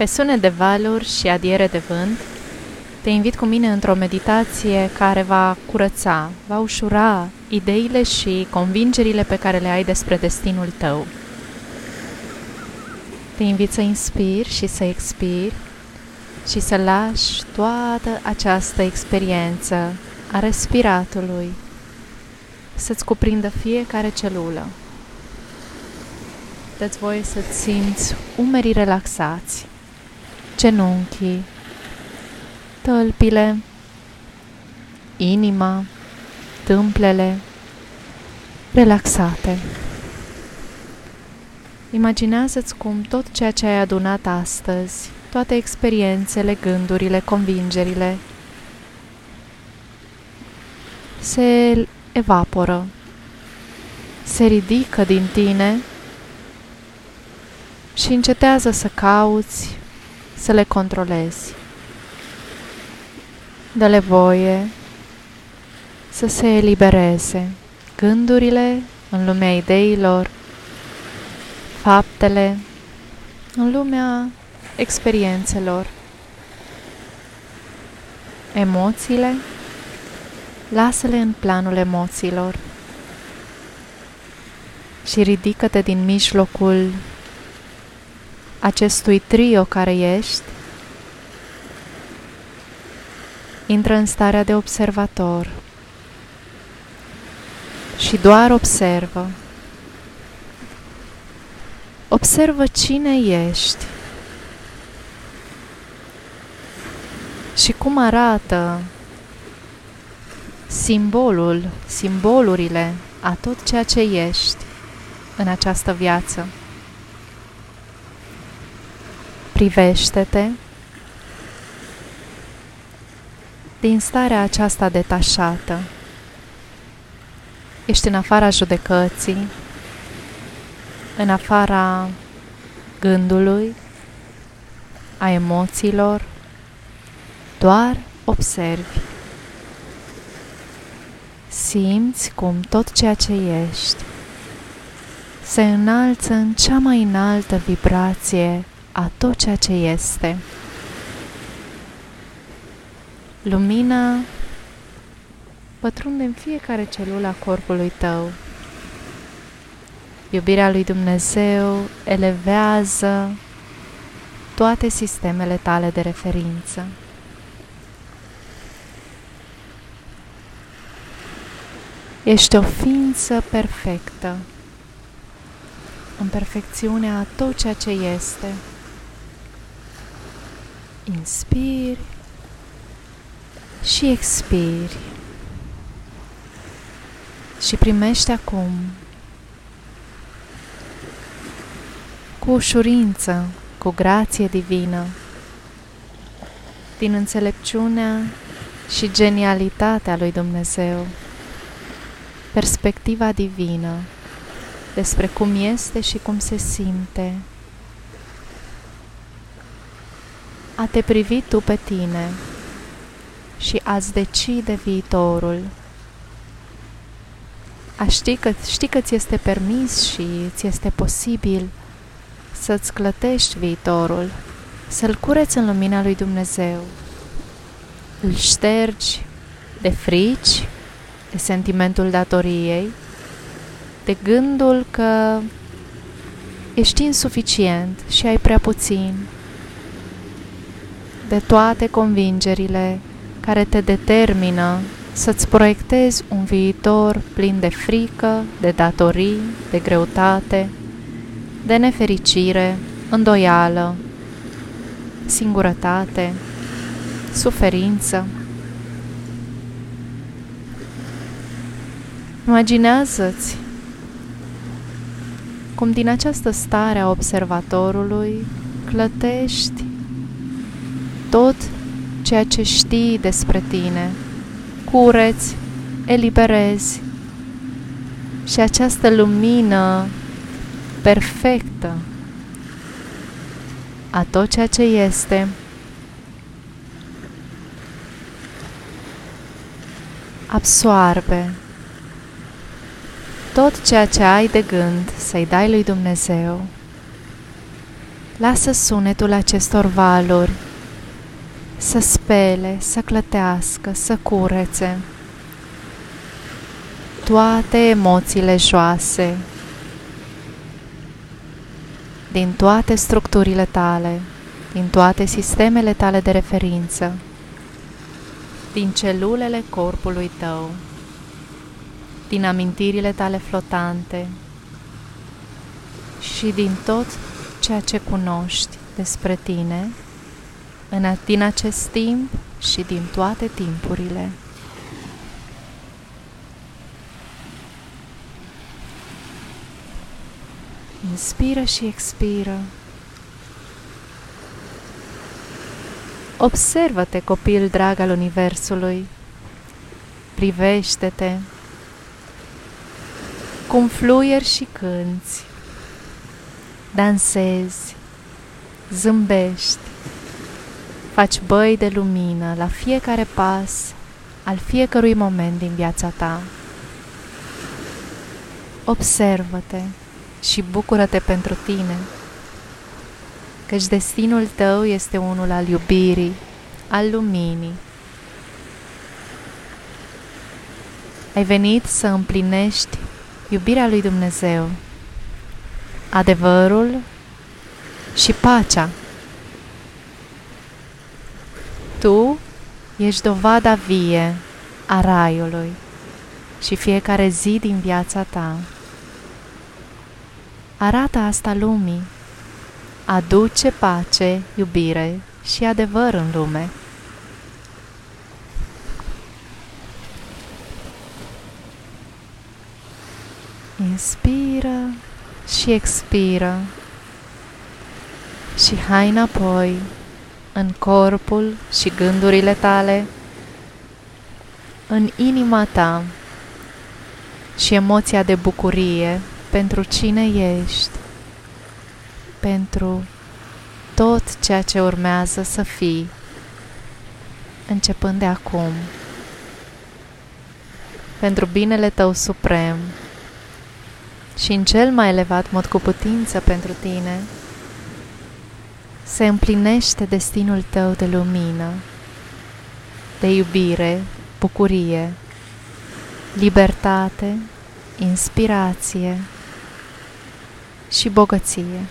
Pe sunet de valuri și adiere de vânt, te invit cu mine într-o meditație care va curăța, va ușura ideile și convingerile pe care le ai despre destinul tău. Te invit să inspiri și să expiri și să lași toată această experiență a respiratului să-ți cuprindă fiecare celulă. Dă-ți voie să-ți simți umerii relaxați, genunchii, tălpile, inima, tâmplele relaxate. Imaginează-ți cum tot ceea ce ai adunat astăzi, toate experiențele, gândurile, convingerile, se evaporă, se ridică din tine și încetează să cauți, să le controlezi. Dă-le voie să se elibereze gândurile în lumea ideilor, faptele în lumea experiențelor, emoțiile, lasă-le în planul emoțiilor și ridică-te din mijlocul acestui trio care ești, intră în starea de observator și doar observă. Observă cine ești și cum arată simbolul, simbolurile a tot ceea ce ești în această viață. Privește-te din starea aceasta detașată. Ești în afara judecății, în afara gândului, a emoțiilor, doar observi. Simți cum tot ceea ce ești se înalță în cea mai înaltă vibrație a tot ceea ce este. Lumina pătrunde în fiecare celulă a corpului tău. Iubirea lui Dumnezeu elevează toate sistemele tale de referință. Ești o ființă perfectă, în perfecțiunea a tot ceea ce este. Inspiri și expiri. Și primește acum cu ușurință, cu grație divină, din înțelepciunea și genialitatea lui Dumnezeu, perspectiva divină despre cum este și cum se simte. A te privi tu pe tine și a-ți decide viitorul. A ști că, știi că ți este permis și ți este posibil să-ți clătești viitorul, să-l cureți în lumina lui Dumnezeu. Îl ștergi de frici, de sentimentul datoriei, de gândul că ești insuficient și ai prea puțin, de toate convingerile care te determină să-ți proiectezi un viitor plin de frică, de datorii, de greutate, de nefericire, îndoială, singurătate, suferință. Imaginează-ți cum din această stare a observatorului clătești tot ceea ce știi despre tine, cureți, eliberezi. Și această lumină perfectă a tot ceea ce este absoarbe tot ceea ce ai de gând să-i dai lui Dumnezeu. Lasă sunetul acestor valuri să spele, să clătească, să curețe toate emoțiile joase din toate structurile tale, din toate sistemele tale de referință, din celulele corpului tău, din amintirile tale flotante și din tot ceea ce cunoști despre tine în, din acest timp și din toate timpurile. Inspiră și expiră. Observă-te, copil drag al Universului. Privește-te. Cum fluieri și cânți. Dansezi. Zâmbești. Faci băi de lumină la fiecare pas al fiecărui moment din viața ta. Observă-te și bucură-te pentru tine, căci destinul tău este unul al iubirii, al luminii. Ai venit să împlinești iubirea lui Dumnezeu, adevărul și pacea. Tu ești dovada vie a raiului și fiecare zi din viața ta Arată asta lumii. Aduce pace, iubire și adevăr în lume. Inspiră și expiră și hai înapoi în corpul și gândurile tale, în inima ta și emoția de bucurie pentru cine ești, pentru tot ceea ce urmează să fii, începând de acum, pentru binele tău suprem și în cel mai elevat mod cu putință pentru tine, se împlinește destinul tău de lumină, de iubire, bucurie, libertate, inspirație, și bogăție.